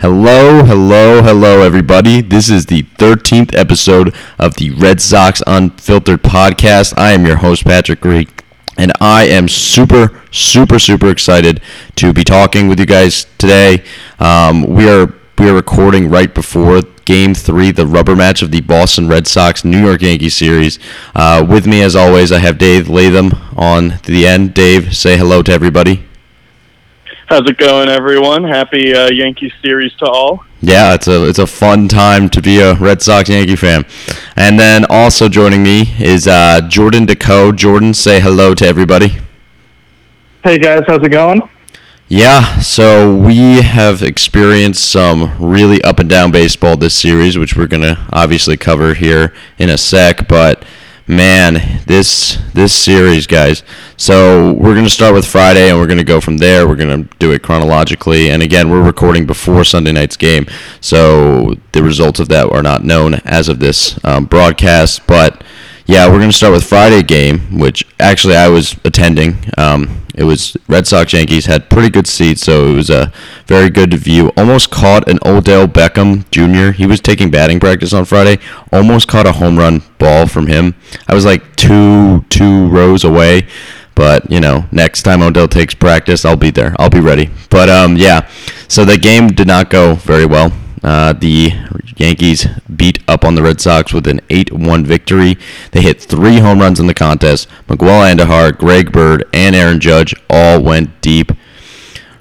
Hello, hello, hello, everybody. This is the 13th episode of the Red Sox Unfiltered podcast. I am your host, Patrick Greek, and I am super, super, super excited to be talking with you guys today. Um, we are we are recording right before Game Three, the rubber match of the Boston Red Sox New York Yankees series. Uh, with me, as always, I have Dave Latham on the end. Dave, say hello to everybody. How's it going, everyone? Happy uh, Yankee series to all. Yeah, it's a it's a fun time to be a Red Sox Yankee fan. And then also joining me is uh, Jordan Deco. Jordan, say hello to everybody. Hey guys, how's it going? Yeah, so we have experienced some really up and down baseball this series, which we're gonna obviously cover here in a sec. But man, this this series, guys. So we're gonna start with Friday, and we're gonna go from there. We're gonna do it chronologically, and again, we're recording before Sunday night's game, so the results of that are not known as of this um, broadcast. But yeah, we're gonna start with Friday game, which actually I was attending. Um, it was Red Sox Yankees had pretty good seats, so it was a very good view. Almost caught an Odell Beckham Jr. He was taking batting practice on Friday. Almost caught a home run ball from him. I was like two two rows away, but you know, next time Odell takes practice, I'll be there. I'll be ready. But um, yeah. So the game did not go very well. Uh, the Yankees beat up on the Red Sox with an 8-1 victory. They hit three home runs in the contest. Miguel Andujar, Greg Bird, and Aaron Judge all went deep.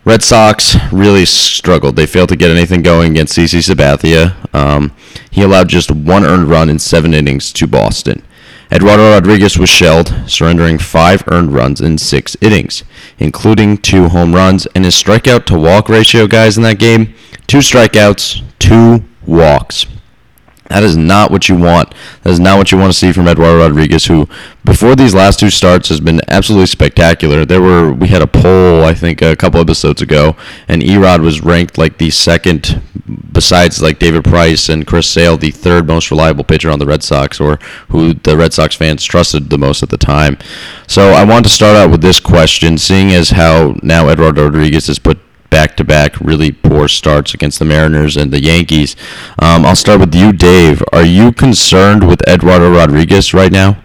Red Sox really struggled. They failed to get anything going against CC Sabathia. Um, he allowed just one earned run in seven innings to Boston. Eduardo Rodriguez was shelled, surrendering five earned runs in six innings, including two home runs, and his strikeout to walk ratio, guys, in that game two strikeouts, two walks. That is not what you want. That is not what you want to see from Eduardo Rodriguez, who before these last two starts has been absolutely spectacular. There were we had a poll I think a couple episodes ago, and Erod was ranked like the second, besides like David Price and Chris Sale, the third most reliable pitcher on the Red Sox, or who the Red Sox fans trusted the most at the time. So I want to start out with this question, seeing as how now Eduardo Rodriguez has put back to back really poor starts against the Mariners and the Yankees. Um, I'll start with you, Dave. Are you concerned with Eduardo Rodriguez right now?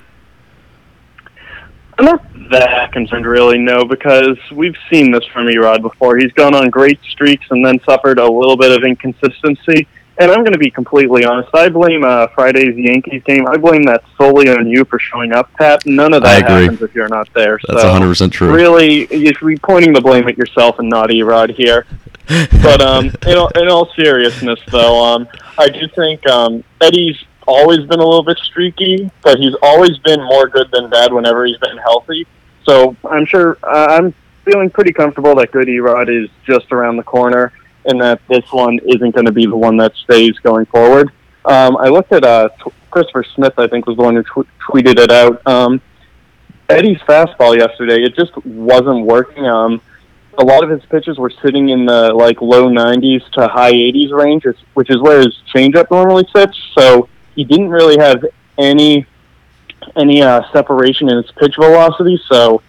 I'm not that concerned, really, no, because we've seen this from Erod before. He's gone on great streaks and then suffered a little bit of inconsistency. And I'm going to be completely honest. I blame uh, Friday's Yankees game. I blame that solely on you for showing up, Pat. None of that happens if you're not there. That's so 100% true. Really, you should be pointing the blame at yourself and not Erod here. but um, in, all, in all seriousness, though, um, I do think um, Eddie's always been a little bit streaky, but he's always been more good than bad whenever he's been healthy. So I'm sure uh, I'm feeling pretty comfortable that good Erod is just around the corner and that this one isn't going to be the one that stays going forward. Um, I looked at uh, t- Christopher Smith, I think, was the one who tw- tweeted it out. Um, Eddie's fastball yesterday, it just wasn't working. Um, a lot of his pitches were sitting in the like low 90s to high 80s range, which is where his changeup normally sits. So he didn't really have any any uh, separation in his pitch velocity. So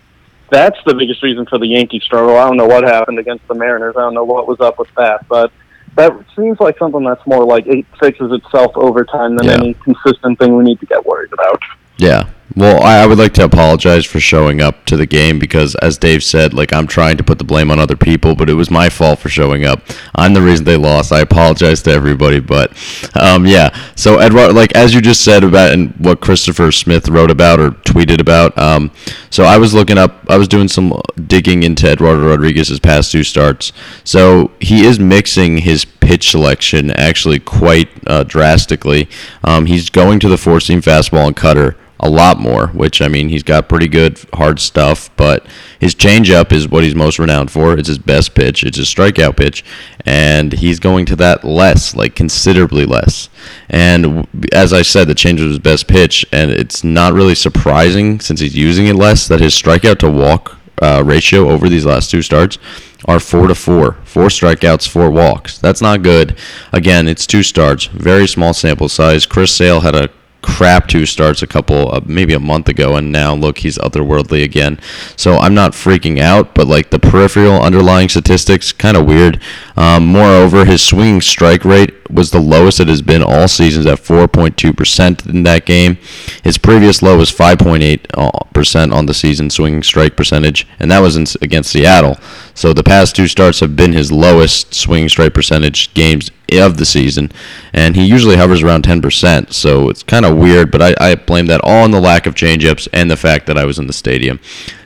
that's the biggest reason for the Yankee struggle. I don't know what happened against the Mariners. I don't know what was up with that, but that seems like something that's more like it fixes itself over time than yeah. any consistent thing we need to get worried about. Yeah, well, I, I would like to apologize for showing up to the game because, as Dave said, like I'm trying to put the blame on other people, but it was my fault for showing up. I'm the reason they lost. I apologize to everybody, but um, yeah. So Edward, like as you just said about and what Christopher Smith wrote about or tweeted about. Um, so I was looking up, I was doing some digging into Eduardo Rodriguez's past two starts. So he is mixing his pitch selection actually quite uh, drastically. Um, he's going to the four seam fastball and cutter a lot more, which I mean, he's got pretty good hard stuff, but his changeup is what he's most renowned for. It's his best pitch, it's his strikeout pitch, and he's going to that less, like considerably less. And as I said, the changeup is his best pitch, and it's not really surprising since he's using it less that his strikeout to walk uh, ratio over these last two starts are four to four. Four strikeouts, four walks. That's not good. Again, it's two starts, very small sample size. Chris Sale had a crap two starts a couple, uh, maybe a month ago, and now look, he's otherworldly again. So I'm not freaking out, but like the peripheral underlying statistics, kind of weird. Um, moreover, his swinging strike rate was the lowest it has been all seasons at 4.2% in that game. His previous low was 5.8% on the season swinging strike percentage, and that was in, against Seattle. So the past two starts have been his lowest swinging strike percentage games of the season, and he usually hovers around 10%. So it's kind of weird, but I, I blame that all on the lack of changeups and the fact that I was in the stadium.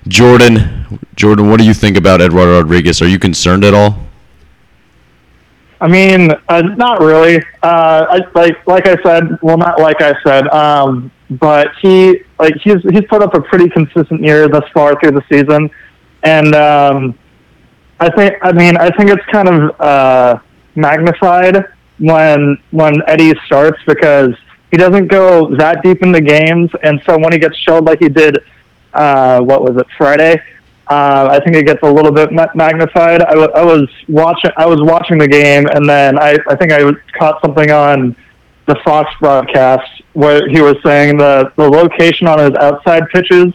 Jordan, Jordan, what do you think about Eduardo Rodriguez? Are you concerned at all? I mean, uh, not really. Uh, I, like like I said, well, not like I said, um, but he like he's he's put up a pretty consistent year thus far through the season, and um, I think I mean I think it's kind of uh, magnified when when Eddie starts because he doesn't go that deep in the games, and so when he gets shelled like he did, uh, what was it Friday? Uh, I think it gets a little bit magnified. I, w- I was watching. I was watching the game, and then I, I think I caught something on the Fox broadcast where he was saying the the location on his outside pitches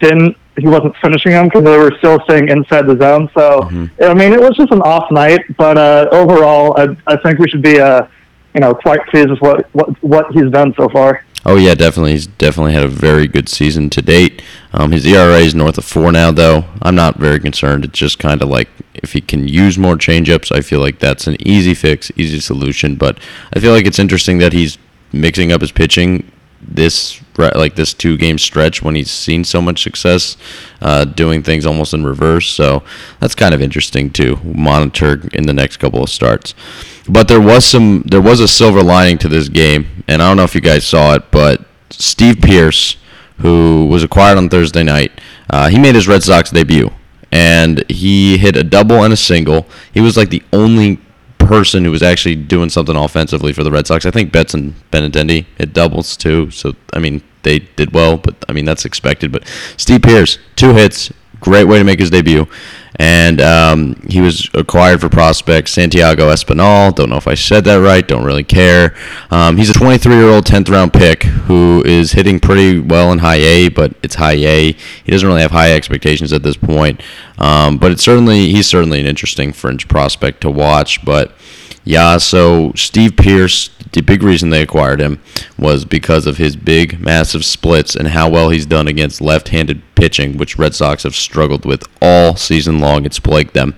didn't. He wasn't finishing them because they were still staying inside the zone. So mm-hmm. I mean, it was just an off night. But uh, overall, I, I think we should be, uh, you know, quite pleased with what what what he's done so far. Oh yeah, definitely. He's definitely had a very good season to date. Um, his ERA is north of four now, though. I'm not very concerned. It's just kind of like if he can use more changeups, I feel like that's an easy fix, easy solution. But I feel like it's interesting that he's mixing up his pitching this like this two game stretch when he's seen so much success uh, doing things almost in reverse. So that's kind of interesting to monitor in the next couple of starts. But there was some there was a silver lining to this game, and I don't know if you guys saw it, but Steve Pearce, who was acquired on Thursday night, uh, he made his Red Sox debut, and he hit a double and a single. He was like the only person who was actually doing something offensively for the Red Sox. I think Betts and Benintendi hit doubles too. So I mean they did well, but I mean that's expected. But Steve Pearce, two hits, great way to make his debut and um, he was acquired for prospect Santiago Espinal. Don't know if I said that right. Don't really care. Um, he's a 23-year-old 10th round pick who is hitting pretty well in high A, but it's high A. He doesn't really have high expectations at this point. Um, but it's certainly he's certainly an interesting fringe prospect to watch. But yeah, so Steve Pearce, the big reason they acquired him was because of his big, massive splits and how well he's done against left-handed pitching, which Red Sox have struggled with all season long. It's plagued them.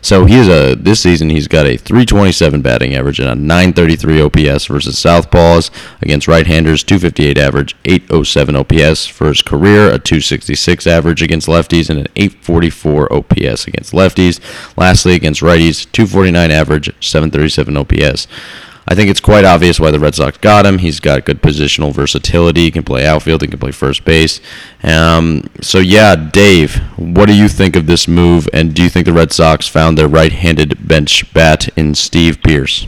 So he's a this season he's got a 327 batting average and a 933 OPS versus southpaws against right-handers, 258 average, 807 OPS for his career, a 266 average against lefties and an 844 OPS against lefties. Lastly, against righties, 249 average, 737 OPS. I think it's quite obvious why the Red Sox got him. He's got good positional versatility. He can play outfield. He can play first base. Um, so yeah, Dave, what do you think of this move? And do you think the Red Sox found their right-handed bench bat in Steve Pearce?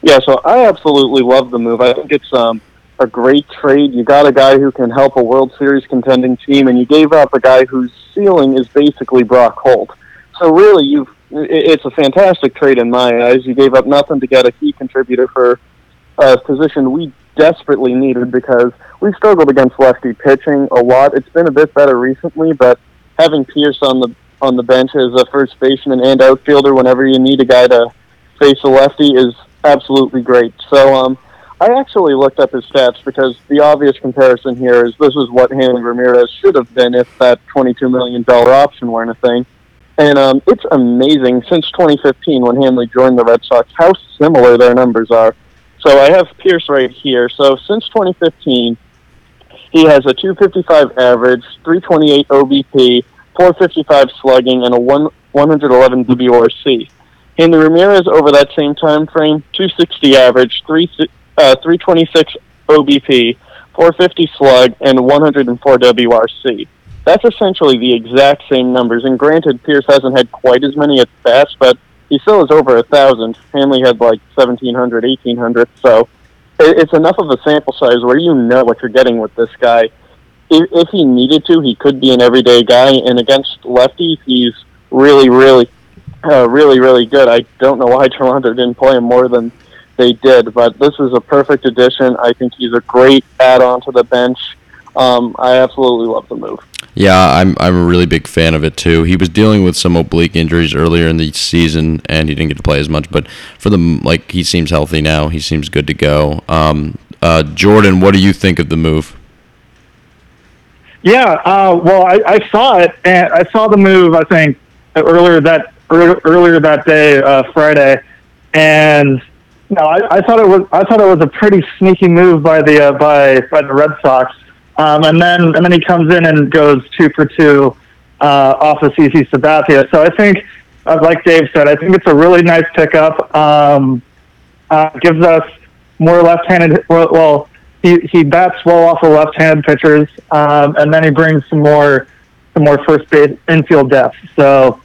Yeah, so I absolutely love the move. I think it's um, a great trade. You got a guy who can help a World Series contending team, and you gave up a guy whose ceiling is basically Brock Holt. So really, you've it's a fantastic trade in my eyes. You gave up nothing to get a key contributor for a position we desperately needed because we struggled against lefty pitching a lot. It's been a bit better recently, but having Pearce on the on the bench as a first baseman and outfielder whenever you need a guy to face a lefty is absolutely great. So um, I actually looked up his stats because the obvious comparison here is this is what Hanley Ramirez should have been if that $22 million option weren't a thing. And um, it's amazing since 2015 when Hanley joined the Red Sox how similar their numbers are. So I have Pearce right here. So since 2015, he has a 255 average, 328 OBP, 455 slugging, and a 1, 111 WRC. Hanley Ramirez over that same time frame, 260 average, 3, uh, 326 OBP, 450 slug, and 104 WRC that's essentially the exact same numbers. And granted, Pearce hasn't had quite as many at bats, but he still has over a thousand. Hanley had like 1,700, 1,800. So it's enough of a sample size where you know what you're getting with this guy. If, if he needed to, he could be an everyday guy. And against lefties, he's really, really, uh, really, really good. I don't know why Toronto didn't play him more than they did. But this is a perfect addition. I think he's a great add-on to the bench. Um, I absolutely love the move. Yeah, I'm I'm a really big fan of it too. He was dealing with some oblique injuries earlier in the season, and he didn't get to play as much. But for the like, he seems healthy now. He seems good to go. Um, uh, Jordan, what do you think of the move? Yeah, uh, well, I, I saw it, and I saw the move. I think earlier that earlier that day, uh, Friday, and no, I, I thought it was I thought it was a pretty sneaky move by the uh, by by the Red Sox. Um, and then and then he comes in and goes two for two uh, off of CC Sabathia. So I think, uh, like Dave said, I think it's a really nice pickup. Um, uh, gives us more left-handed. Well, well he, he bats well off of left-handed pitchers, um, and then he brings some more some more first base infield depth. So,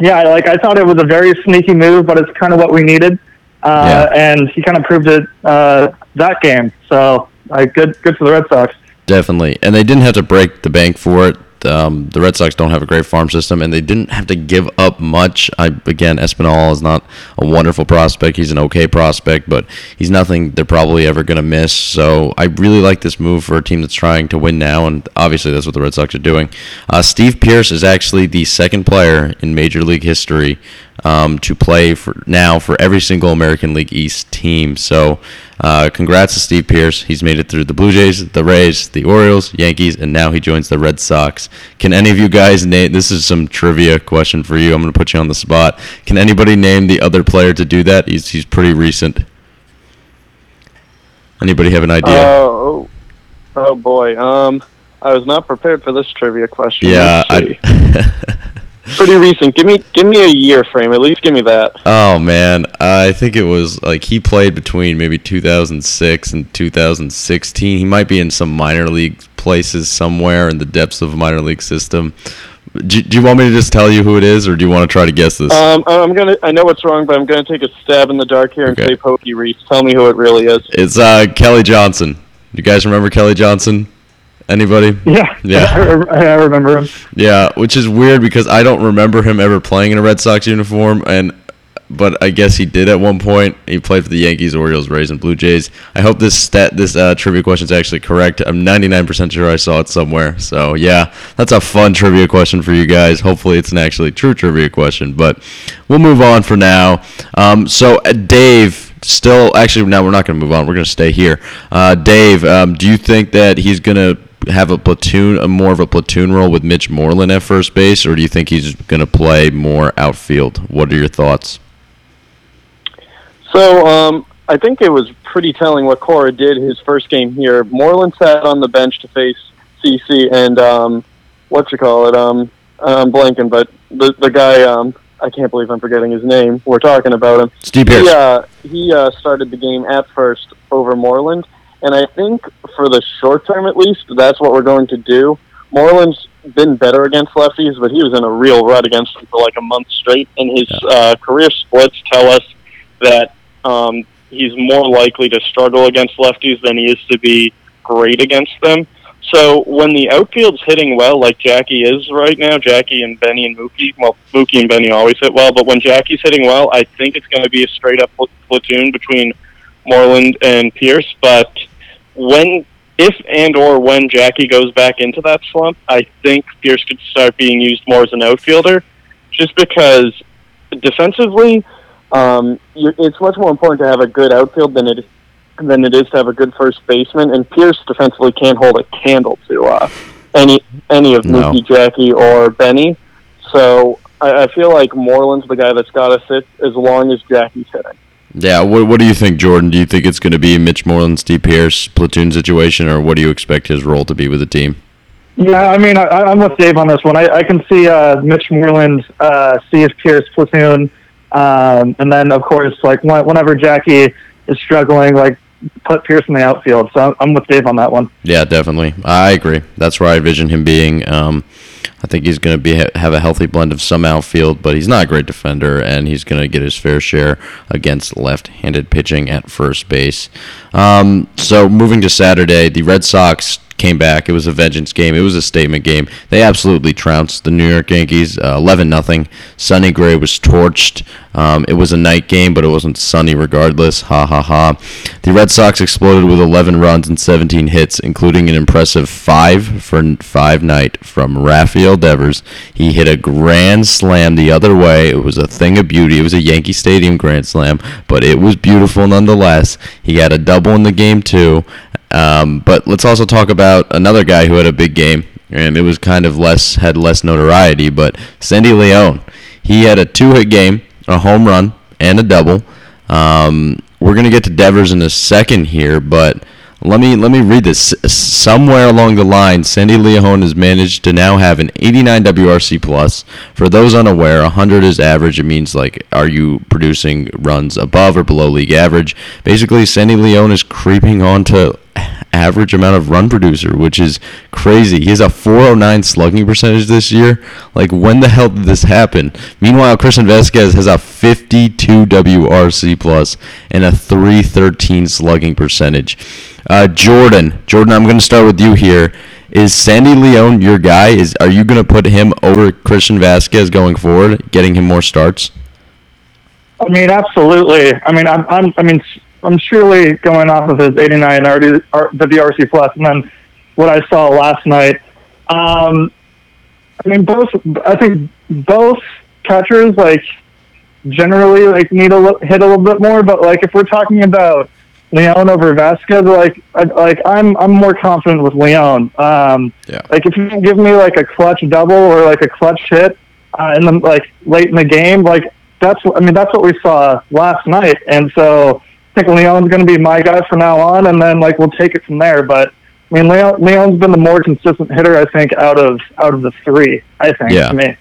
yeah, like I thought it was a very sneaky move, but it's kind of what we needed, uh, yeah. and he kind of proved it uh, that game. So, good good for the Red Sox. Definitely, and they didn't have to break the bank for it um, the Red Sox don't have a great farm system, and they didn't have to give up much. I, again, Espinal is not a wonderful prospect. He's an okay prospect, but he's nothing they're probably ever going to miss. So I really like this move for a team that's trying to win now, and obviously that's what the Red Sox are doing. Uh, Steve Pearce is actually the second player in Major League history um, to play for now for every single American League East team. So, uh, congrats to Steve Pearce. He's made it through the Blue Jays, the Rays, the Orioles, Yankees, and now he joins the Red Sox. Can any of you guys name? This is some trivia question for you. I'm going to put you on the spot. Can anybody name the other player to do that? He's he's pretty recent. Anybody have an idea? Oh, oh boy. Um, I was not prepared for this trivia question. Yeah, I. pretty recent. Give me give me a year frame. At least give me that. Oh man, I think it was like he played between maybe 2006 and 2016. He might be in some minor league places somewhere in the depths of a minor league system. Do, do, you want me to just tell you who it is, or do you want to try to guess this? Um, I'm gonna. I know what's wrong, but I'm gonna take a stab in the dark here okay. and say Pokey Reese. Tell me who it really is. It's uh, Kelly Johnson. You guys remember Kelly Johnson? Anybody? Yeah. Yeah. I, I remember him. Yeah, which is weird because I don't remember him ever playing in a Red Sox uniform, and but I guess he did at one point. He played for the Yankees, Orioles, Rays, and Blue Jays. I hope this stat, this uh, trivia question is actually correct. I'm 99% sure I saw it somewhere. So yeah, that's a fun trivia question for you guys. Hopefully, it's an actually true trivia question, but we'll move on for now. Um, so uh, Dave still actually now we're not going to move on we're going to stay here uh, dave um, do you think that he's going to have a platoon, a more of a platoon role with Mitch Moreland at first base, or do you think he's going to play more outfield? What are your thoughts? So um, I think it was pretty telling what Cora did his first game here. Moreland sat on the bench to face CC, and um, what you call it? Um, I'm blanking, but the the guy. Um, I can't believe I'm forgetting his name. We're talking about him. Steve Pearce. He, uh, he uh, started the game at first over Moreland, and I think for the short term, at least, that's what we're going to do. Moreland's been better against lefties, but he was in a real rut against them for like a month straight. And his yeah. uh, career splits tell us that um, he's more likely to struggle against lefties than he is to be great against them. So when the outfield's hitting well, like Jackie is right now, Jackie and Benny and Mookie, well, Mookie and Benny always hit well, but when Jackie's hitting well, I think it's going to be a straight up platoon between Moreland and Pearce, But when if and or when Jackie goes back into that slump, I think Pearce could start being used more as an outfielder, just because defensively, um, it's much more important to have a good outfield than it than it is to have a good first baseman. And Pearce defensively can't hold a candle to uh, any any of no. Mookie, Jackie, or Benny. So I, I feel like Moreland's the guy that's got to sit as long as Jackie's hitting. Yeah, what what do you think, Jordan? Do you think it's going to be Mitch Moreland, Steve Pearce platoon situation, or what do you expect his role to be with the team? Yeah, I mean, I, am with Dave on this one. I, I can see uh, Mitch Moreland, uh, Steve Pearce platoon, um, and then of course, like whenever Jackie is struggling, like put Pearce in the outfield. So I'm with Dave on that one. Yeah, definitely. I agree. That's where I envision him being. Um, I think he's going to be have a healthy blend of some outfield, but he's not a great defender, and he's going to get his fair share against left-handed pitching at first base. Um, so moving to Saturday, the Red Sox came back. It was a vengeance game. It was a statement game. They absolutely trounced the New York Yankees, uh, eleven nothing. Sonny Gray was torched. Um, it was a night game, but it wasn't sunny regardless. Ha ha ha. The Red Sox exploded with 11 runs and 17 hits, including an impressive five for five night from Rafael Devers. He hit a grand slam the other way. It was a thing of beauty. It was a Yankee Stadium grand slam, but it was beautiful nonetheless. He got a double in the game too. Um, but let's also talk about another guy who had a big game, and it was kind of less had less notoriety. But Sandy Leon, he had a two-hit game a home run and a double. Um, we're gonna get to Devers in a second here, but let me let me read this. Somewhere along the line, Sandy Leon has managed to now have an 89 WRC plus. For those unaware, 100 is average. It means like, are you producing runs above or below league average? Basically, Sandy Leon is creeping onto average amount of run producer, which is crazy. He has a 409 slugging percentage this year. Like, when the hell did this happen? Meanwhile, Christian Vazquez has a 52 WRC plus and a 313 slugging percentage. Uh, Jordan, Jordan, I'm going to start with you here. Is Sandy Leon your guy? Is are you going to put him over Christian Vazquez going forward, getting him more starts? I mean, absolutely. I mean, I'm, I'm I mean, I'm surely going off of his 89 RD, WRC plus, and then what I saw last night. Um, I mean, both. I think both catchers like generally like need a hit a little bit more, but like if we're talking about Leon over Vazquez, like I, like I'm I'm more confident with Leon. Um, yeah. Like if you can give me like a clutch double or like a clutch hit, uh, in the like late in the game, like that's I mean that's what we saw last night, and so I think Leon's going to be my guy from now on, and then like we'll take it from there. But I mean, Leon, Leon's been the more consistent hitter, I think, out of out of the three. I think yeah. to me.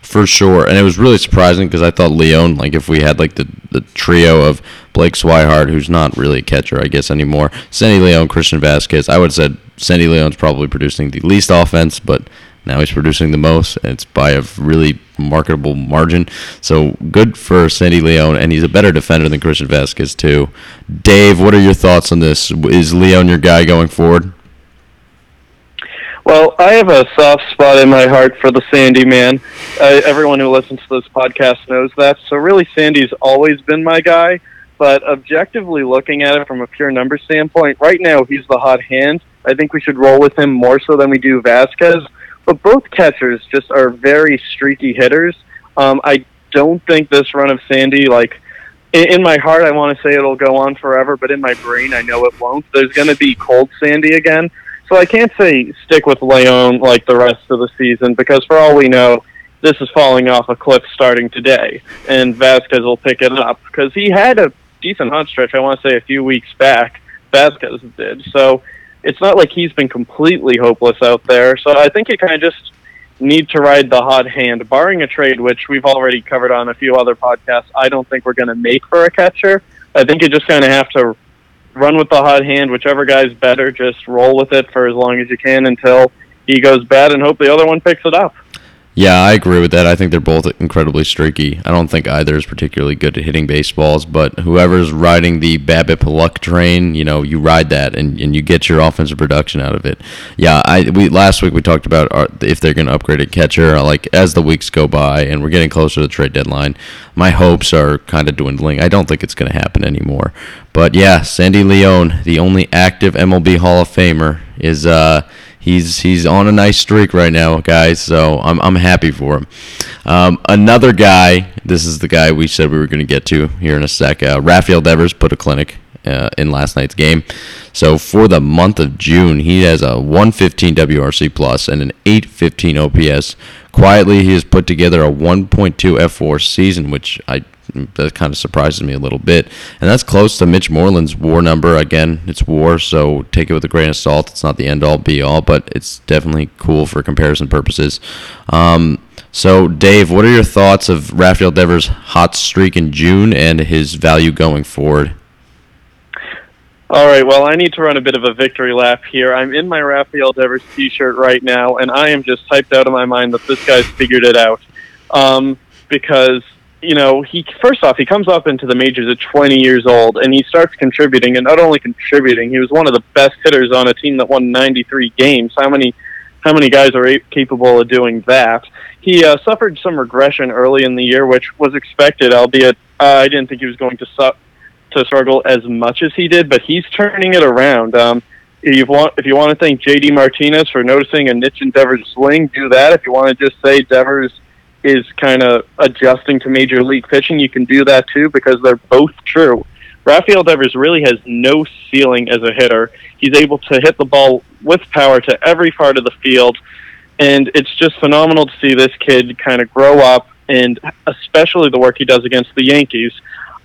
For sure, and it was really surprising because I thought Leon, like if we had like the, the trio of Blake Swihart, who's not really a catcher, I guess anymore, Sandy Leon, Christian Vazquez, I would have said Sandy Leon's probably producing the least offense, but now he's producing the most, and it's by a really marketable margin. So good for Sandy Leon, and he's a better defender than Christian Vazquez too. Dave, what are your thoughts on this? Is Leon your guy going forward? Well, I have a soft spot in my heart for the Sandy man. Uh, everyone who listens to this podcast knows that. So really, Sandy's always been my guy. But objectively looking at it from a pure number standpoint, right now he's the hot hand. I think we should roll with him more so than we do Vazquez. But both catchers just are very streaky hitters. Um, I don't think this run of Sandy, like in, in my heart, I want to say it'll go on forever, but in my brain, I know it won't. There's going to be cold Sandy again, so I can't say stick with Leon like the rest of the season because for all we know, this is falling off a cliff starting today, and Vazquez will pick it up because he had a decent hot stretch. I want to say a few weeks back. Vazquez did so it's not like he's been completely hopeless out there. So I think you kind of just need to ride the hot hand, barring a trade, which we've already covered on a few other podcasts. I don't think we're going to make for a catcher. I think you just kind of have to run with the hot hand. Whichever guy's better, just roll with it for as long as you can until he goes bad, and hope the other one picks it up. Yeah, I agree with that. I think they're both incredibly streaky. I don't think either is particularly good at hitting baseballs, but whoever's riding the BABIP luck train, you know, you ride that and, and you get your offensive production out of it. Yeah, I we last week we talked about our, if they're going to upgrade a catcher. Like as the weeks go by and we're getting closer to the trade deadline, my hopes are kind of dwindling. I don't think it's going to happen anymore. But yeah, Sandy Leon, the only active MLB Hall of Famer, is. Uh, he's he's on a nice streak right now, guys. So I'm I'm happy for him. Um, another guy. This is the guy we said we were going to get to here in a sec. Uh, Rafael Devers put a clinic. Uh, in last night's game. So for the month of June, he has a 115 WRC plus and an 815 OPS. Quietly, he has put together a 1.2 fWAR season, which I that kind of surprises me a little bit. And that's close to Mitch Moreland's WAR number. Again, it's WAR, so take it with a grain of salt. It's not the end all be all, but it's definitely cool for comparison purposes. Um, so, Dave, what are your thoughts of Rafael Devers' hot streak in June and his value going forward? All right, well, I need to run a bit of a victory lap here. I'm in my Rafael Devers t shirt right now, and I am just hyped out of my mind that this guy's figured it out. Um, because you know, he first off he comes up into the majors at 20 years old, and he starts contributing. And not only contributing, he was one of the best hitters on a team that won 93 games. How many how many guys are capable of doing that? He uh, suffered some regression early in the year, which was expected, albeit uh, I didn't think he was going to su- to struggle as much as he did. But he's turning it around. Um, if you want, if you want to thank JD Martinez for noticing a niche in Devers' swing, do that. If you want to just say Devers is kind of adjusting to major league pitching, you can do that too because they're both true. Rafael Devers really has no ceiling as a hitter. He's able to hit the ball with power to every part of the field, and it's just phenomenal to see this kid kind of grow up, and especially the work he does against the Yankees.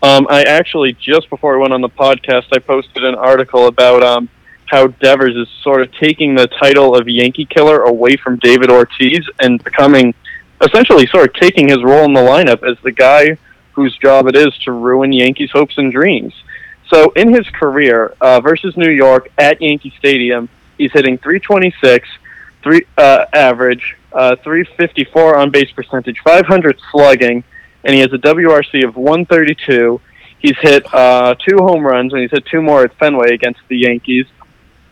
Um, I actually just before I went on the podcast, I posted an article about um, how Devers is sort of taking the title of Yankee killer away from David Ortiz and becoming essentially sort of taking his role in the lineup as the guy whose job it is to ruin Yankees' hopes and dreams. So in his career uh, versus New York at Yankee Stadium, he's hitting 326, three uh, average, uh, 354 on base percentage, 500 slugging, and he has a WRC of 132. He's hit uh, two home runs, and he's hit two more at Fenway against the Yankees.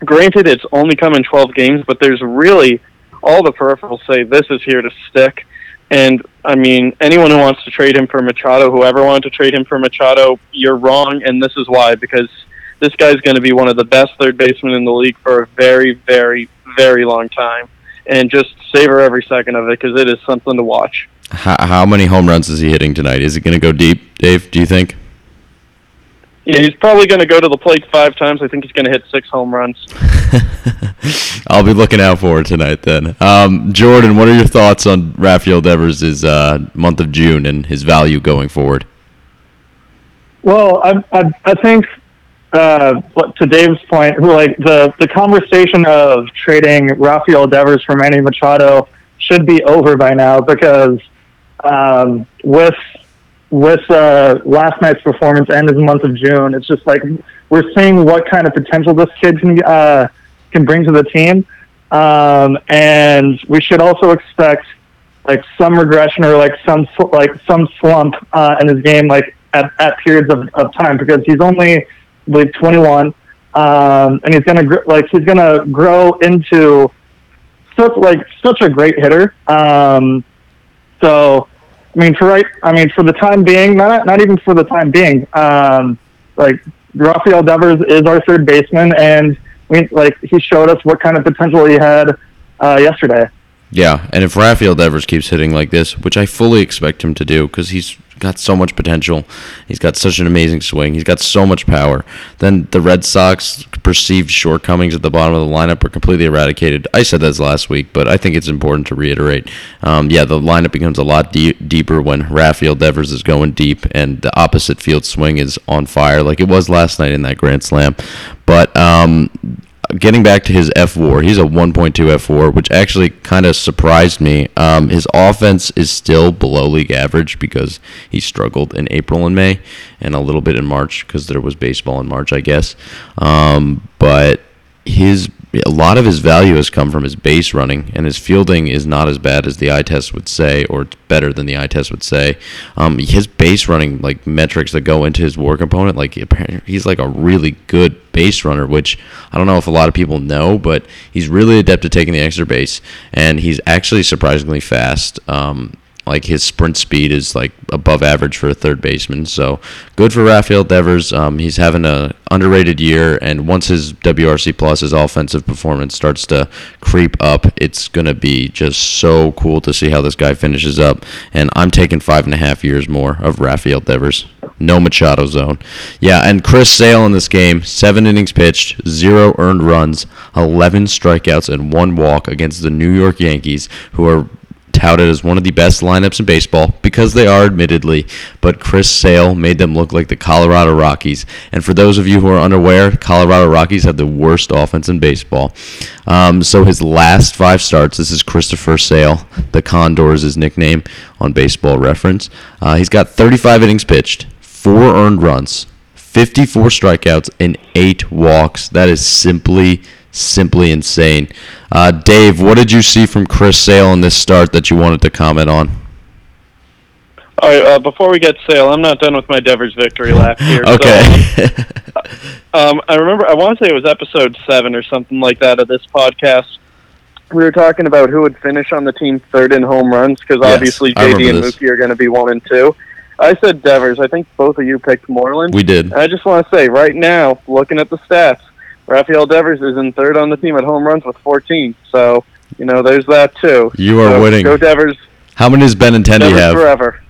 Granted, it's only come in 12 games, but there's really all the peripherals say this is here to stick. And I mean, anyone who wants to trade him for Machado, whoever wanted to trade him for Machado, you're wrong, and this is why because this guy's going to be one of the best third basemen in the league for a very, very, very long time. And just savor every second of it because it is something to watch. How, how many home runs is he hitting tonight? Is it going to go deep, Dave? Do you think? Yeah, he's probably going to go to the plate five times. I think he's going to hit six home runs. I'll be looking out for it tonight then. Um, Jordan, what are your thoughts on Rafael Devers' uh, month of June and his value going forward? Well, I I, I think uh, to Dave's point, like the the conversation of trading Rafael Devers for Manny Machado should be over by now because um, with with uh, last night's performance and his month of June, it's just like we're seeing what kind of potential this kid can uh, can bring to the team, um, and we should also expect like some regression or like some like some slump uh, in his game, like at, at periods of, of time because he's only believe 21, um, and he's gonna like he's gonna grow into such like such a great hitter. Um, so I mean, for right, I mean, for the time being, not not even for the time being, um, like Rafael Devers is our third baseman, and we like he showed us what kind of potential he had uh, yesterday. Yeah, and if Rafael Devers keeps hitting like this, which I fully expect him to do, because he's got so much potential, he's got such an amazing swing, he's got so much power, then the Red Sox perceived shortcomings at the bottom of the lineup are completely eradicated. I said that last week, but I think it's important to reiterate. Um, yeah, the lineup becomes a lot de- deeper when Rafael Devers is going deep and the opposite field swing is on fire, like it was last night in that Grand Slam. But um, getting back to his fWAR, he's a 1.2 fWAR, which actually kind of surprised me. Um, his offense is still below league average because he struggled in April and May, and a little bit in March because there was baseball in March, I guess. Um, but his a lot of his value has come from his base running, and his fielding is not as bad as the eye test would say, or better than the eye test would say. Um, his base running like metrics that go into his WAR component, like he's like a really good base runner, which I don't know if a lot of people know, but he's really adept at taking the extra base, and he's actually surprisingly fast. Um, like his sprint speed is like above average for a third baseman. So good for Rafael Devers. Um, he's having a underrated year, and once his WRC plus, his offensive performance starts to creep up, it's gonna be just so cool to see how this guy finishes up. And I'm taking five and a half years more of Rafael Devers. No Machado zone. Yeah, and Chris Sale in this game, seven innings pitched, zero earned runs, 11 strikeouts, and one walk against the New York Yankees, who are touted as one of the best lineups in baseball because they are, admittedly, but Chris Sale made them look like the Colorado Rockies. And for those of you who are unaware, Colorado Rockies have the worst offense in baseball. Um, so his last five starts, this is Christopher Sale, the Condor is his nickname on baseball reference. Uh, he's got 35 innings pitched, four earned runs, 54 strikeouts, and eight walks. That is simply simply insane. Uh, Dave, what did you see from Chris Sale in this start that you wanted to comment on? All right, uh, before we get Sale, I'm not done with my Devers victory lap here. so, Okay. um, I remember, I want to say it was episode seven or something like that of this podcast. We were talking about who would finish on the team third in home runs because Yes, obviously JD and this. Mookie are going to be one and two. I said Devers. I think both of you picked Moreland. we did. And I just want to say, right now, looking at the stats, Rafael Devers is in third on the team at home runs with 14. So, you know, there's that too. You are So, winning. Go Devers. How many does Benintendi Devers have? forever.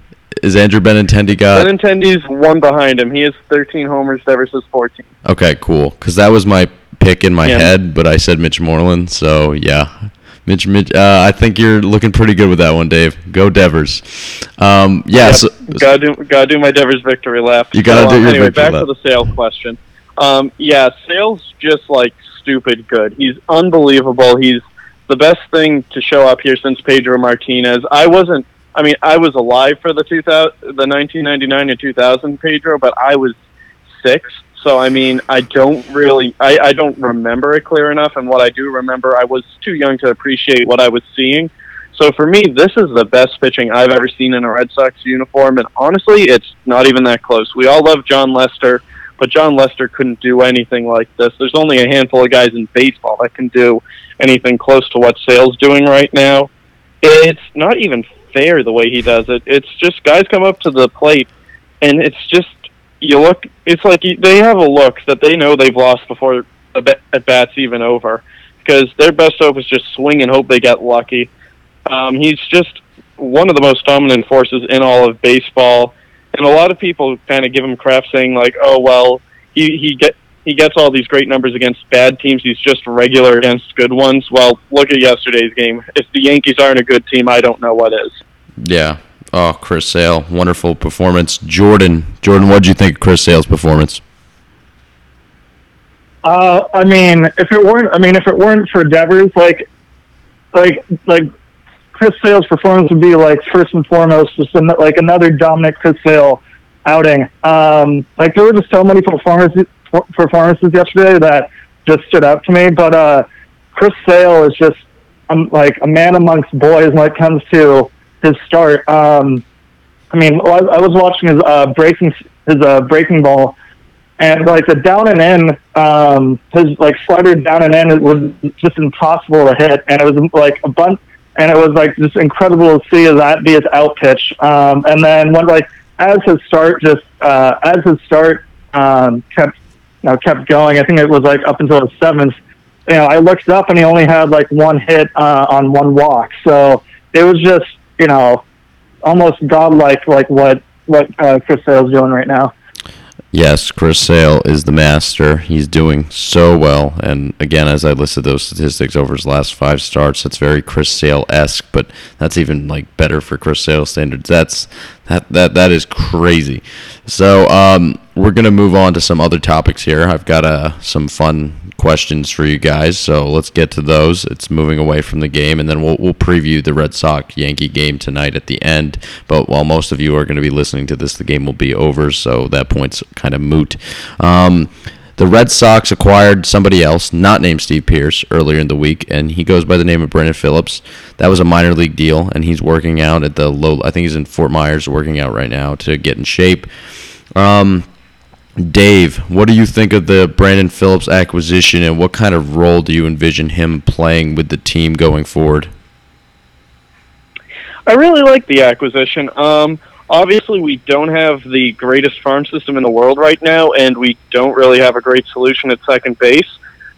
Is Andrew Benintendi got? Benintendi's one behind him. He has 13 homers. Devers has 14. Okay, cool. Because that was my pick in my Yeah. head, but I said Mitch Moreland. So yeah, Mitch. Mitch. Uh, I think you're looking pretty good with that one, Dave. Go Devers. Um, yeah. Yep. So, gotta do gotta do my Devers victory lap. You gotta So, do um, your anyway. victory back lap. to the Sale question. Um, yeah, Sale's just like stupid good. He's unbelievable. He's the best thing to show up here since Pedro Martinez. I wasn't. I mean, I was alive for the 2000, the 1999 and 2000 Pedro, but I was six. So I mean, I don't really, I, I don't remember it clear enough. And what I do remember, I was too young to appreciate what I was seeing. So for me, this is the best pitching I've ever seen in a Red Sox uniform, and honestly, it's not even that close. We all love Jon Lester, but Jon Lester couldn't do anything like this. There's only a handful of guys in baseball that can do anything close to what Sale's doing right now. It's not even fair the way he does it. It's just guys come up to the plate, and it's just you look. It's like you, they have a look that they know they've lost before the at bats even over, because their best hope is just swing and hope they get lucky. Um, he's just one of the most dominant forces in all of baseball, and a lot of people kind of give him crap, saying like, "Oh well, he he get he gets all these great numbers against bad teams. He's just regular against good ones." Well, look at yesterday's game. If the Yankees aren't a good team, I don't know what is. yeah. Oh, Chris Sale, wonderful performance. Jordan, Jordan, what do you think of Chris Sale's performance? Uh, I mean, if it weren't, I mean, if it weren't for Devers, like, like, like, Chris Sale's performance would be like first and foremost just an, like another dominant Chris Sale outing. Um, like there were just so many performances performances yesterday that just stood out to me. But uh, Chris Sale is just um, like a man amongst boys when it comes to his start. Um, I mean, I I was watching his uh, breaking his uh, breaking ball, and like the down and in, um, his like slider down and in was just impossible to hit, and it was like a bunch, and it was like just incredible to see that be his out pitch. Um, and then when like as his start just uh, as his start um, kept you know, kept going, I think it was like up until the seventh. You know, I looked up and he only had like one hit uh, on one walk, so it was just you know almost godlike like what what uh, Chris Sale's doing right now. Yes, Chris Sale is the master. He's doing so well. And again, as I listed those statistics over his last five starts, that's very Chris Sale esque, but that's even like better for Chris Sale standards. That's that that that is crazy. So um, we're gonna move on to some other topics here. I've got uh, some fun questions for you guys, so let's get to those. It's moving away from the game, and then we'll we'll preview the Red Sox Yankee game tonight at the end. But while most of you are going to be listening to this, the game will be over, so that point's kind of moot. Um, the Red Sox acquired somebody else, not named Steve Pearce, earlier in the week, and he goes by the name of Brandon Phillips. That was a minor league deal, and he's working out at the low. I think he's in Fort Myers, working out right now to get in shape. Um, Dave, what do you think of the Brandon Phillips acquisition, and what kind of role do you envision him playing with the team going forward? I really like the acquisition. Um, obviously, we don't have the greatest farm system in the world right now, and we don't really have a great solution at second base.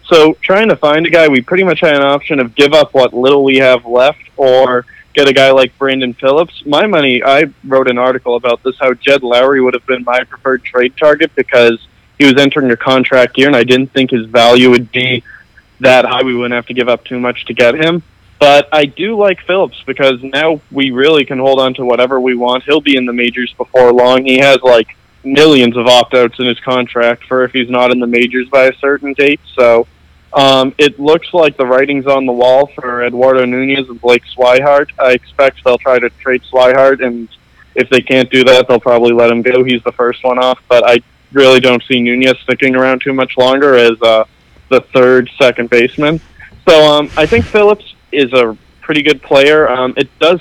So, trying to find a guy, we pretty much had an option of give up what little we have left, or get a guy like Brandon Phillips. My money, I wrote an article about this how Jed Lowrie would have been my preferred trade target because he was entering a contract year, and I didn't think his value would be that high. We wouldn't have to give up too much to get him. But I do like Phillips because now we really can hold on to whatever we want. He'll be in the majors before long. He has like millions of opt outs in his contract for if he's not in the majors by a certain date. So um, it looks like the writing's on the wall for Eduardo Nunez and Blake Swihart. I expect they'll try to trade Swihart, and if they can't do that, they'll probably let him go. He's the first one off, but I really don't see Nunez sticking around too much longer as uh, the third second baseman. So um, I think Phillips is a pretty good player. Um, it does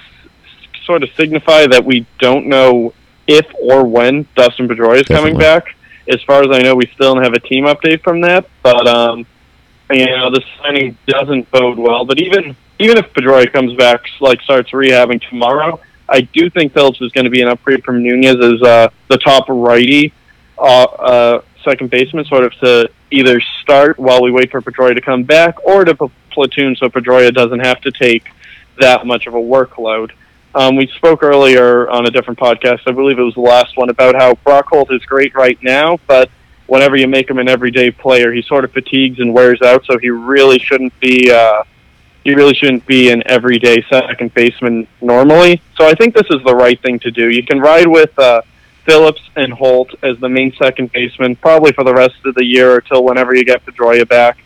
sort of signify that we don't know if or when Dustin Pedroia is coming back. As far as I know, we still don't have a team update from that, but um, you know the signing doesn't bode well. But even even if Pedroia comes back, like starts rehabbing tomorrow, I do think Phillips is going to be an upgrade from Nunez as uh, the top righty uh, uh, second baseman, sort of to either start while we wait for Pedroia to come back, or to platoon so Pedroia doesn't have to take that much of a workload. Um, we spoke earlier on a different podcast, I believe it was the last one, about how Brock Holt is great right now, but whenever you make him an everyday player, he sort of fatigues and wears out. So he really shouldn't be uh, he really shouldn't be an everyday second baseman normally. So I think this is the right thing to do. You can ride with uh, Phillips and Holt as the main second baseman probably for the rest of the year or till whenever you get Pedroia back.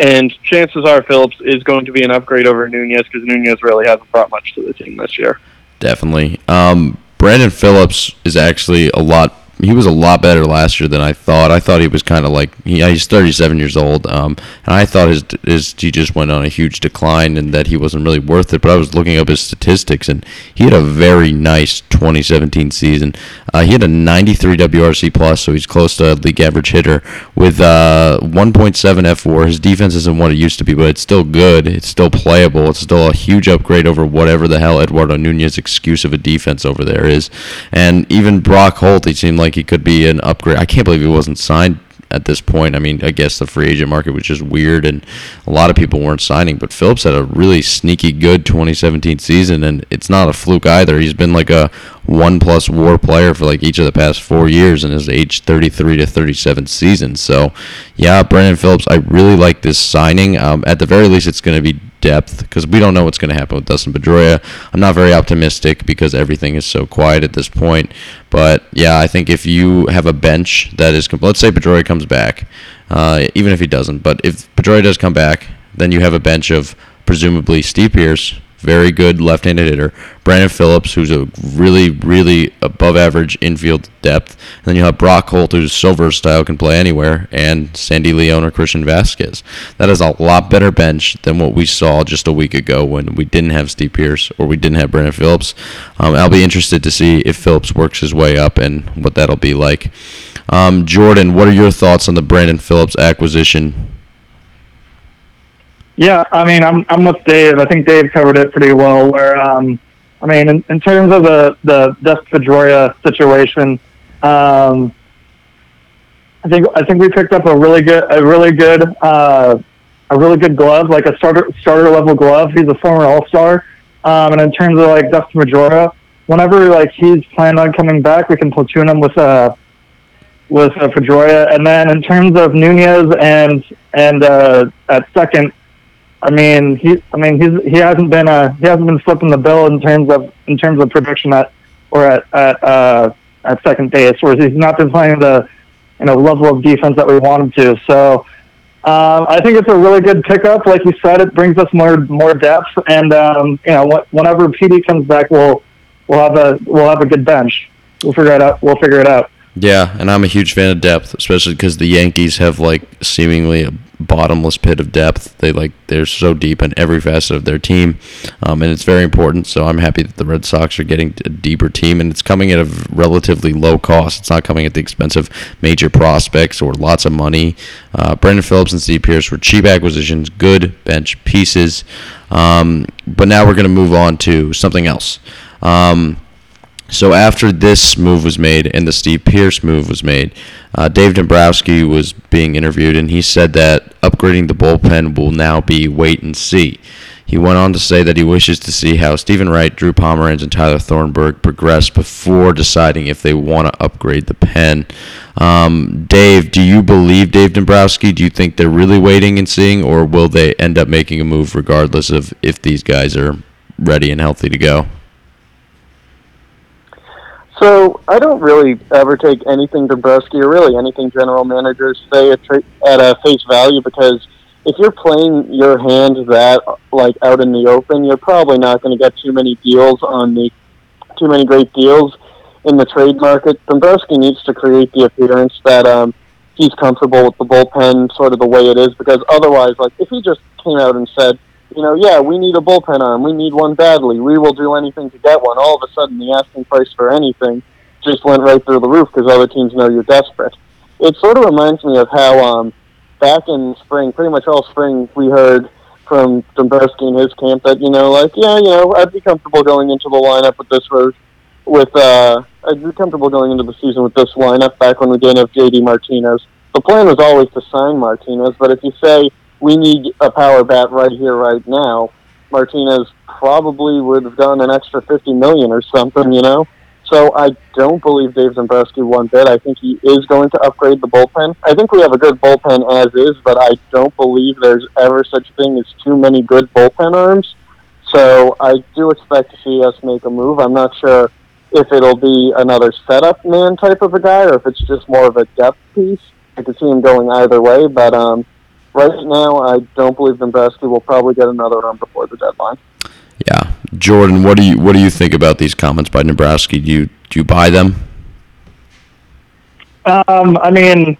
And chances are Phillips is going to be an upgrade over Nunez because Nunez really hasn't brought much to the team this year. Definitely. Um, Brandon Phillips is actually a lot he was a lot better last year than I thought. I thought he was kind of like he, he's 37 years old, um, and I thought his his he just went on a huge decline and that he wasn't really worth it. But I was looking up his statistics, and he had a very nice 2017 season. Uh, he had a 93 WRC plus, so he's close to a league average hitter with uh, 1.7 fWAR. His defense isn't what it used to be, but it's still good. It's still playable. It's still a huge upgrade over whatever the hell Eduardo Nunez excuse of a defense over there is. And even Brock Holt, he seemed like like he could be an upgrade. I can't believe he wasn't signed at this point. I mean, I guess the free agent market was just weird, and a lot of people weren't signing. But Phillips had a really sneaky good 2017 season, and it's not a fluke either. He's been like a one plus WAR player for like each of the past four years in his age 33 to 37 season. So, yeah, Brandon Phillips, I really like this signing. Um, at the very least, it's going to be depth because we don't know what's going to happen with Dustin Pedroia. I'm not very optimistic because everything is so quiet at this point. But yeah, I think if you have a bench that is, let's say Pedroia comes back, uh, even if he doesn't, but if Pedroia does come back, then you have a bench of presumably Steve Pearce, very good left-handed hitter. Brandon Phillips, who's a really, really above average infield depth. And then you have Brock Holt, who's so versatile, can play anywhere, and Sandy Leon or Christian Vazquez. That is a lot better bench than what we saw just a week ago when we didn't have Steve Pearce or we didn't have Brandon Phillips. Um, I'll be interested to see if Phillips works his way up and what that'll be like. Um, Jordan, what are your thoughts on the Brandon Phillips acquisition? Yeah, I mean, I'm I'm with Dave. I think Dave covered it pretty well. Where, um, I mean, in, in terms of the the Dust situation, um, I think I think we picked up a really good a really good uh, a really good glove, like a starter starter level glove. He's a former All Star, um, and in terms of like Dustin Pedroia, whenever like he's planned on coming back, we can platoon him with uh, with uh, Pedroia. And then in terms of Nunez and and uh, at second, I mean, he, I mean, he's he hasn't been uh he hasn't been slipping the bill in terms of in terms of production at or at at uh at second base, whereas he's not been playing the you know level of defense that we want him to. So. Um, I think it's a really good pickup. Like you said, it brings us more more depth, and um, you know, whenever PD comes back, we'll we'll have a we'll have a good bench. We'll figure it out. We'll figure it out. Yeah, and I'm a huge fan of depth, especially because the Yankees have like seemingly a bottomless pit of depth. They like they're so deep in every facet of their team, um, and it's very important. So I'm happy that the Red Sox are getting a deeper team, and it's coming at a relatively low cost. It's not coming at the expense of major prospects or lots of money. Uh, Brandon Phillips and Steve Pearce were cheap acquisitions, good bench pieces. Um, but now we're going to move on to something else. Um, so after this move was made and the Steve Pearce move was made, uh, Dave Dombrowski was being interviewed and he said that upgrading the bullpen will now be wait and see. He went on to say that he wishes to see how Stephen Wright, Drew Pomeranz, and Tyler Thornburg progress before deciding if they want to upgrade the pen. Um, Dave, do you believe Dave Dombrowski? Do you think they're really waiting and seeing, or will they end up making a move regardless of if these guys are ready and healthy to go? So I don't really ever take anything Dombrowski or really anything general managers say at, tra- at a face value because if you're playing your hand that like out in the open, you're probably not going to get too many deals on the too many great deals in the trade market. Dombrowski needs to create the appearance that um, he's comfortable with the bullpen, sort of the way it is, because otherwise, like if he just came out and said, you know, yeah, we need a bullpen arm. We need one badly. We will do anything to get one. All of a sudden, the asking price for anything just went right through the roof because other teams know you're desperate. It sort of reminds me of how um, back in spring, pretty much all spring, we heard from Dombrowski and his camp that you know, like, yeah, you know, I'd be comfortable going into the lineup with this road. With uh, I'd be comfortable going into the season with this lineup. Back when we didn't have JD Martinez, the plan was always to sign Martinez. But if you say we need a power bat right here, right now, Martinez probably would have done an extra fifty million or something, you know. So I don't believe Dave Dombrowski one bit. I think he is going to upgrade the bullpen. I think we have a good bullpen as is, but I don't believe there's ever such a thing as too many good bullpen arms. So I do expect to see us make a move. I'm not sure if it'll be another setup man type of a guy or if it's just more of a depth piece. I could see him going either way, but um, right now I don't believe Dombrowski will probably get another arm before the deadline. Yeah, Jordan, what do you what do you think about these comments by Dombrowski? Do you do you buy them? Um, I mean,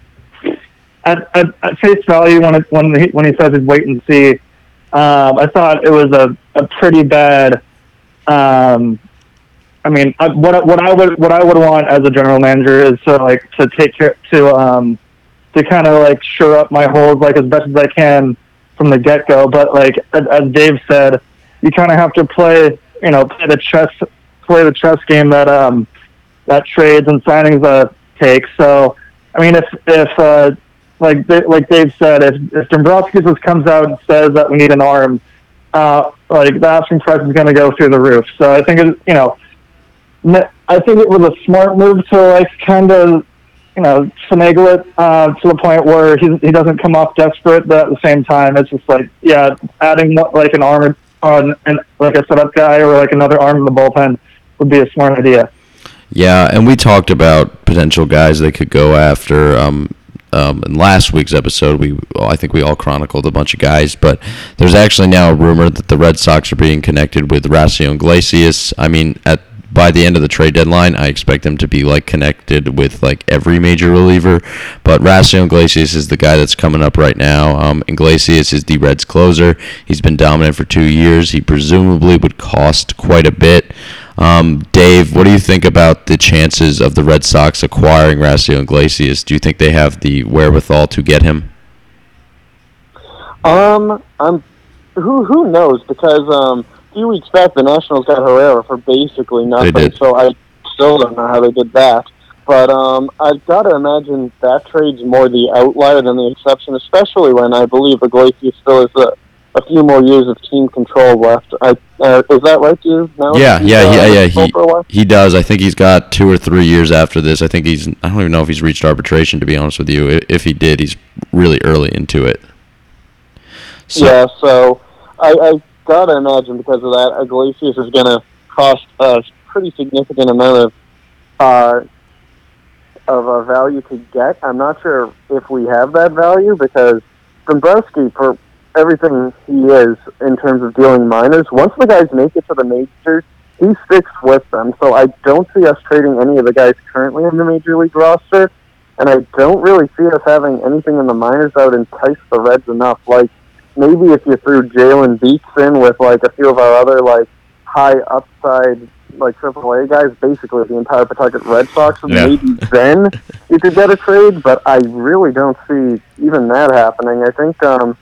at, at, at face value, when it, when he, when he says he's wait and see, um, I thought it was a, a pretty bad. Um, I mean, I, what what I would what I would want as a general manager is to like to take care to um to kind of like shore up my holes like as best as I can from the get go. But like as, Dave said, you kind of have to play you know play the chess play the chess game that um that trades and signings uh, take. So I mean, if if uh, like like Dave said, if if Dombrowski just comes out and says that we need an arm, uh, like the asking price is going to go through the roof. So I think it, you know, I think it was a smart move to like kind of you know finagle it uh, to the point where he he doesn't come off desperate, but at the same time, it's just like yeah, adding like an arm on and like a setup guy or like another arm in the bullpen would be a smart idea. Yeah, and we talked about potential guys they could go after. Um, um, in last week's episode, we I think we all chronicled a bunch of guys, but there's actually now a rumor that the Red Sox are being connected with Raisel Iglesias. I mean, at by the end of the trade deadline, I expect them to be like connected with like every major reliever. But Raisel Iglesias is the guy that's coming up right now. Um, Iglesias is the Reds closer. He's been dominant for two years. He presumably would cost quite a bit. Um, Dave, what do you think about the chances of the Red Sox acquiring Raisel Iglesias? Do you think they have the wherewithal to get him? Um, I'm. Who who knows? Because um, few weeks back, the Nationals got Herrera for basically nothing. So I still don't know how they did that. But um, I've got to imagine that trade's more the outlier than the exception, especially when I believe Iglesias still has a a few more years of team control left. I, uh, is that right, you? Now yeah, yeah, uh, yeah, yeah. He, he does. I think he's got two or three years after this. I think he's. I don't even know if he's reached arbitration. To be honest with you, if he did, he's really early into it. So. Yeah. So I, I gotta imagine because of that, Iglesias is gonna cost a pretty significant amount of uh, of a value to get. I'm not sure if we have that value because Dombrowski for everything he is in terms of dealing minors. Once the guys make it to the majors, he sticks with them. So I don't see us trading any of the guys currently in the major league roster, and I don't really see us having anything in the minors that would entice the Reds enough. Like maybe if you threw Jalen Beeks in with like a few of our other like high upside like AAA guys, basically the entire Pawtucket Red Sox, yeah. maybe then you could get a trade. But I really don't see even that happening. I think. um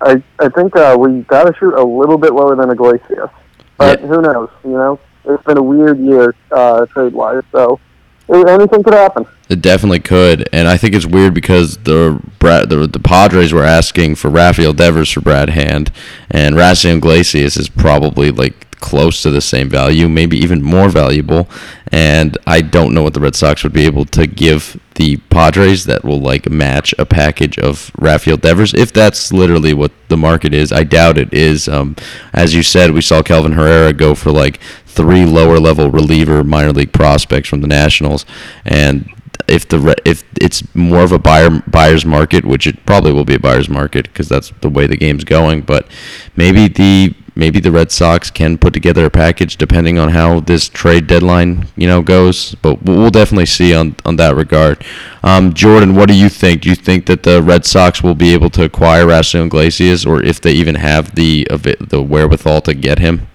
I I think uh, we got to shoot a little bit lower than Iglesias, but yeah. who knows? You know, it's been a weird year uh, trade wise, so anything could happen. It definitely could, and I think it's weird because the the, the Padres were asking for Rafael Devers for Brad Hand, and Raisel Iglesias is probably like close to the same value, maybe even more valuable. And I don't know what the Red Sox would be able to give the Padres that will like match a package of Rafael Devers. If that's literally what the market is, I doubt it is. Um, as you said, we saw Kelvin Herrera go for like three lower level reliever minor league prospects from the Nationals, and if the if it's more of a buyer buyer's market, which it probably will be a buyer's market because that's the way the game's going. But maybe the maybe the Red Sox can put together a package depending on how this trade deadline you know goes. But we'll definitely see on on that regard. Um, Jordan, what do you think? Do you think that the Red Sox will be able to acquire Raisel Iglesias, or if they even have the the wherewithal to get him?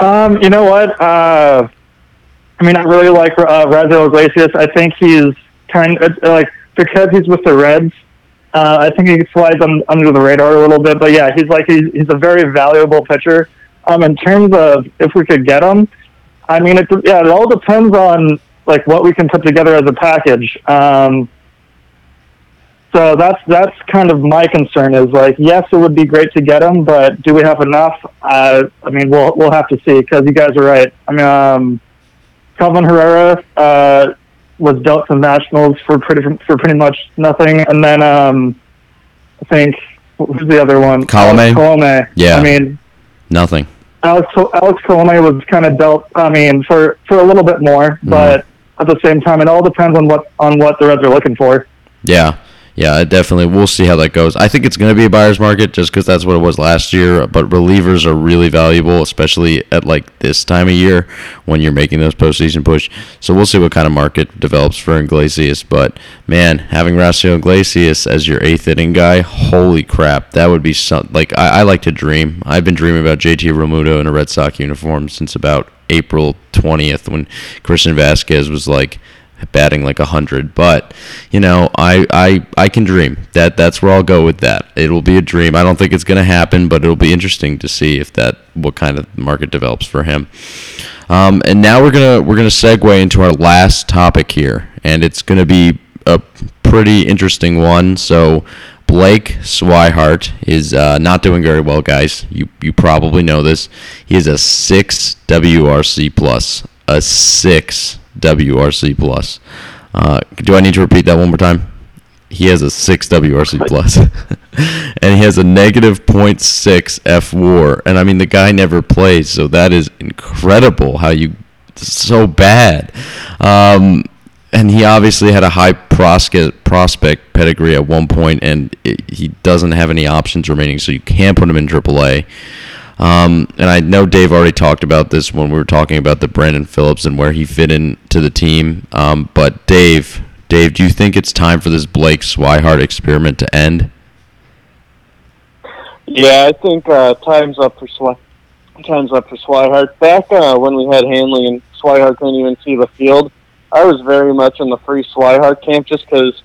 Um, you know what? Uh, I mean, I really like uh, Raisel Iglesias. I think he's kind of like because he's with the Reds. Uh, I think he slides on, under the radar a little bit, but yeah, he's like he's, he's a very valuable pitcher. Um, in terms of if we could get him, I mean, it yeah, it all depends on like what we can put together as a package. Um, so that's that's kind of my concern. Is like, yes, it would be great to get him, but do we have enough? Uh, I mean, we'll we'll have to see because you guys are right. I mean, um, Kelvin Herrera uh, was dealt to Nationals for pretty for pretty much nothing, and then um, I think who's the other one? Colome. Colome. Yeah. I mean, nothing. Alex Alex Colome was kind of dealt. I mean, for for a little bit more, Mm-hmm. but at the same time, it all depends on what on what the Reds are looking for. Yeah, yeah, it definitely. We'll see how that goes. I think it's going to be a buyer's market just because that's what it was last year. But relievers are really valuable, especially at like this time of year when you're making those postseason push. So we'll see what kind of market develops for Iglesias. But man, having Raisel Iglesias as your eighth inning guy, holy crap, that would be some like I, I like to dream. I've been dreaming about JT Realmuto in a Red Sox uniform since about April twentieth when Christian Vazquez was like batting like a hundred. But you know, I, I I can dream. That that's where I'll go with that. It'll be a dream. I don't think it's gonna happen, but it'll be interesting to see if that what kind of market develops for him. Um, and now we're gonna we're gonna segue into our last topic here, and it's gonna be a pretty interesting one. So. Blake Swihart is uh, not doing very well, guys. You you probably know this. He is a six WRC plus, a six WRC plus. Uh, do I need to repeat that one more time? He has a six WRC plus, and he has a negative 0.6 F WAR. And I mean, the guy never plays, so that is incredible. How you so bad. Um, and he obviously had a high prospect prospect pedigree at one point, and it, he doesn't have any options remaining, so you can't put him in AAA. Um, and I know Dave already talked about this when we were talking about the Brandon Phillips and where he fit into the team. Um, but Dave, Dave, do you think it's time for this Blake Swihart experiment to end? Yeah, I think uh, time's up for Swi- time's up for Swihart. Back uh, when we had Hanley and Swihart couldn't even see the field, I was very much in the free Swihart camp just because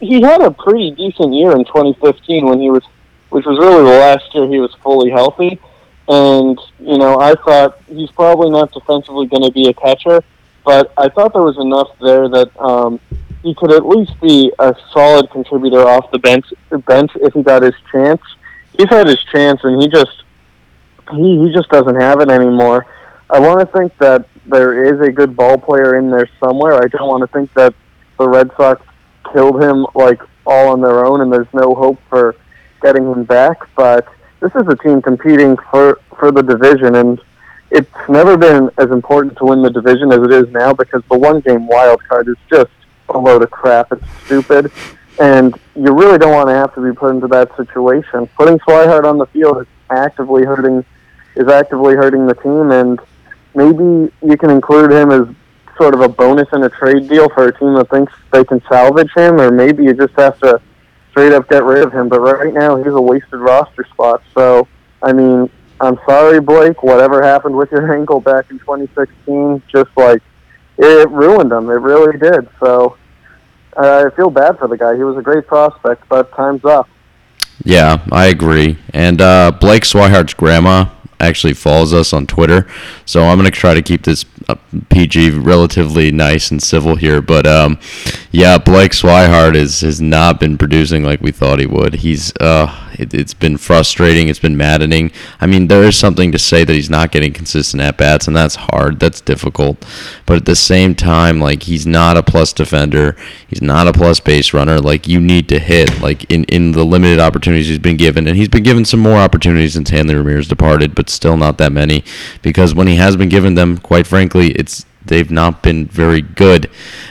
he had a pretty decent year in 2015 when he was, which was really the last year he was fully healthy. And you know, I thought he's probably not defensively going to be a catcher, but I thought there was enough there that um, he could at least be a solid contributor off the bench. Bench if he got his chance. He's had his chance, and he just he he just doesn't have it anymore. I want to think that there is a good ball player in there somewhere. I don't want to think that the Red Sox killed him like all on their own, and there's no hope for getting him back. But this is a team competing for for the division, and it's never been as important to win the division as it is now because the one game wild card is just a load of crap. It's stupid, and you really don't want to have to be put into that situation. Putting Swihart on the field is actively hurting is actively hurting the team, and maybe you can include him as sort of a bonus in a trade deal for a team that thinks they can salvage him, or maybe you just have to straight up get rid of him. But right now, he's a wasted roster spot. So, I mean, I'm sorry, Blake. Whatever happened with your ankle back in 2016, just like it ruined him. It really did. So, I feel bad for the guy. He was a great prospect, but time's up. Yeah, I agree. And uh, Blake Swihart's grandma actually follows us on Twitter, so I'm gonna try to keep this uh, PG relatively nice and civil here. But um, yeah, Blake Swihart is has not been producing like we thought he would. He's uh, it, it's been frustrating. It's been maddening. I mean, there is something to say that he's not getting consistent at bats, and that's hard. That's difficult. But at the same time, like he's not a plus defender. He's not a plus base runner. Like you need to hit. Like in in the limited opportunities he's been given, and he's been given some more opportunities since Hanley Ramirez departed, but still not that many. Because when he has been given them, quite frankly, it's they've not been very good.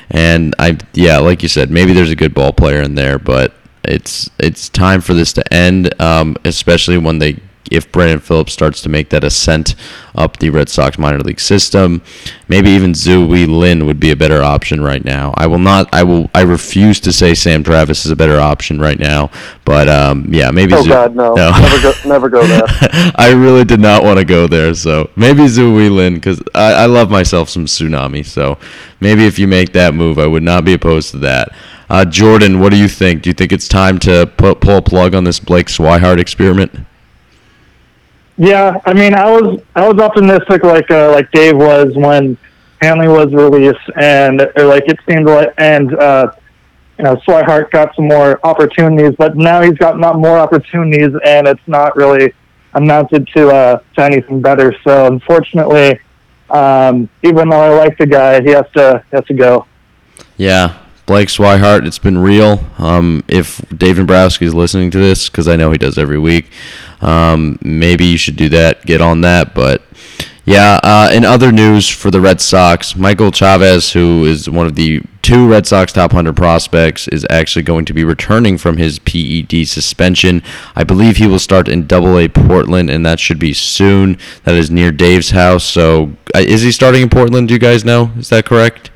And I yeah, like you said, maybe there's a good ball player in there, but it's it's time for this to end, um, especially when they if Brandon Phillips starts to make that ascent up the Red Sox minor league system. Maybe even Tzu-Wei Lin would be a better option right now. I will not. I will. I refuse to say Sam Travis is a better option right now. But um, yeah, maybe. Oh Zoo- God, no, never go, never go there. I really did not want to go there, so maybe Tzu-Wei Lin because I, I love myself some tsunami. So maybe if you make that move, I would not be opposed to that. Uh, Jordan, what do you think? Do you think it's time to put, pull a plug on this Blake Swihart experiment? Yeah, I mean, I was I was optimistic like uh, like Dave was when Hanley was released, and or like it seemed like and uh, you know Swihart got some more opportunities, but now he's got not more opportunities, and it's not really amounted to uh, to anything better. So unfortunately, um, even though I like the guy, he has to has to go. Yeah, Blake Swihart, it's been real. Um, if Dave Dombrowski is listening to this, because I know he does every week, um, maybe you should do that, get on that. But yeah, uh, in other news for the Red Sox, Michael Chavis, who is one of the two Red Sox top 100 prospects, is actually going to be returning from his PED suspension. I believe he will start in Double A Portland, and that should be soon. That is near Dave's house. So uh, is he starting in Portland? Do you guys know? Is that correct?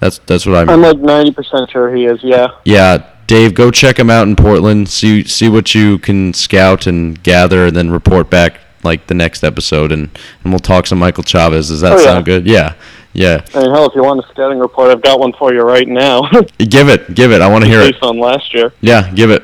That's that's what I'm. I'm like ninety percent sure he is. Yeah. Yeah, Dave, go check him out in Portland. See see what you can scout and gather, and then report back like the next episode, and, and we'll talk some Michael Chavis. Does that Oh, yeah. sound good? Yeah, yeah. I mean, hell, if you want a scouting report, I've got one for you right now. Give it, give it. I want to hear it. Based on last year. Yeah, give it.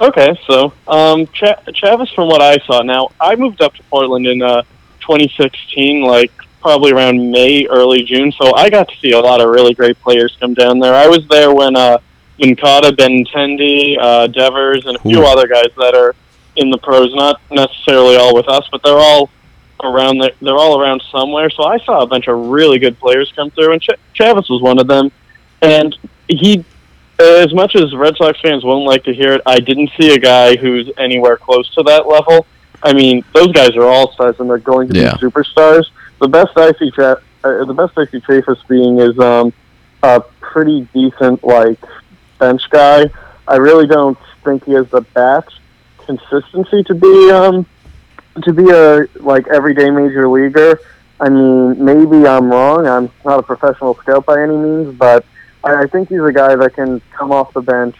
Okay, so um, Cha- Chavis, from what I saw, now I moved up to Portland in uh, 2016, like probably around May, early June. So I got to see a lot of really great players come down there. I was there when uh, Vincata, Benintendi, uh, Devers, and a few Ooh. other guys that are in the pros. Not necessarily all with us, but they're all around. The, they're all around somewhere. So I saw a bunch of really good players come through, and Ch- Chavis was one of them. And he as much as Red Sox fans won't like to hear it, I didn't see a guy who's anywhere close to that level. I mean, those guys are all stars and they're going to Yeah. be superstars. The best I see, Cha- uh, the best I see Chavis being is um, a pretty decent like bench guy. I really don't think he has the bat consistency to be um, to be a like everyday major leaguer. I mean, maybe I'm wrong. I'm not a professional scout by any means, but I, I think he's a guy that can come off the bench.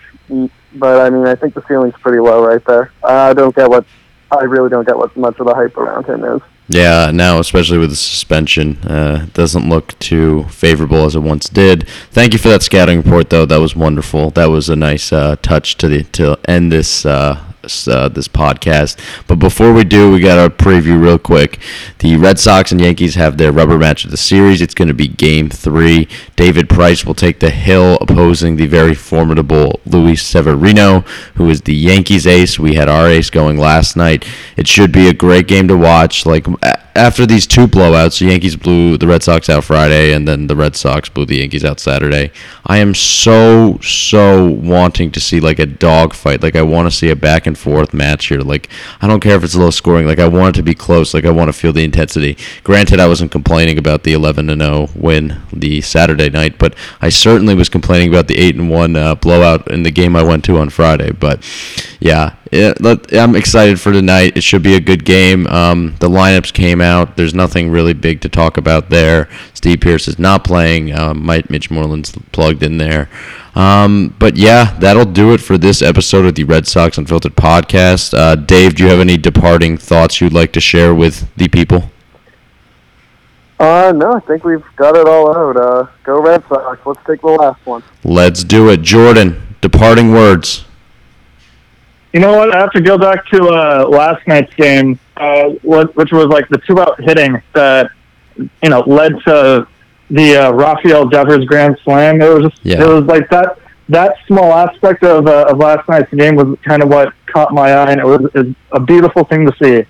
But I mean, I think the ceiling's pretty low right there. I don't get what I really don't get what much of the hype around him is. Yeah, now especially with the suspension, uh, doesn't look too favorable as it once did. Thank you for that scouting report, though. That was wonderful. That was a nice uh, touch to the to end this uh, s- uh, this podcast. But before we do, we got a preview real quick. The Red Sox and Yankees have their rubber match of the series. It's going to be Game Three. David Price will take the hill, opposing the very formidable Luis Severino, who is the Yankees ace. We had our ace going last night. It should be a great game to watch. Like after these two blowouts, the Yankees blew the Red Sox out Friday, and then the Red Sox blew the Yankees out Saturday. I am so so wanting to see like a dog fight. Like I want to see a back and forth match here. Like I don't care if it's low scoring. Like I want it to be close. Like I want to feel the intensity. Granted, I wasn't complaining about the 11 and 0 win the Saturday night, but I certainly was complaining about the 8 and 1 uh, blowout in the game I went to on Friday. But yeah, it, I'm excited for tonight. It should be a good game. Um, the lineups came out. There's nothing really big to talk about there. Steve Pearce is not playing. Um, Mike Mitch Moreland's plugged in there. Um, but yeah, that'll do it for this episode of the Red Sox Unfiltered podcast. Uh, Dave, do you have any departing thoughts you'd like to share with the people? Uh, no, I think we've got it all out. Uh, go Red Sox. Let's take the last one. Let's do it. Jordan, departing words. You know what? I have to go back to uh, last night's game, uh, which was like the two out hitting that you know led to the uh, Rafael Devers grand slam. It was just, Yeah. it was like that that small aspect of uh, of last night's game was kind of what caught my eye, and it was, it was a beautiful thing to see.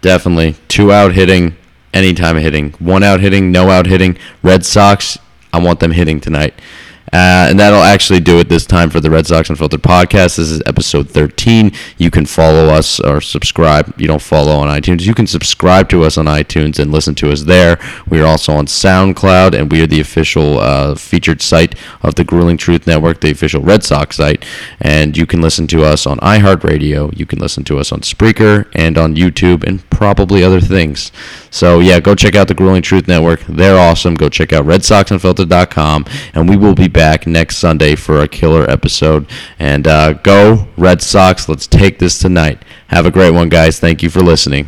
Definitely. Two out hitting, anytime hitting. One out hitting, no out hitting. Red Sox, I want them hitting tonight. Uh, and that'll actually do it this time for the Red Sox Unfiltered podcast. This is episode 13. You can follow us or subscribe. You don't follow on iTunes. You can subscribe to us on iTunes and listen to us there. We are also on SoundCloud, and we are the official uh, featured site of the Grueling Truth Network, the official Red Sox site. And you can listen to us on iHeartRadio. You can listen to us on Spreaker and on YouTube and probably other things. So, yeah, go check out the Grueling Truth Network. They're awesome. Go check out RedSoxUnfiltered.com, and we will be back next Sunday for a killer episode. And uh, go Red Sox. Let's take this tonight. Have a great one, guys. Thank you for listening.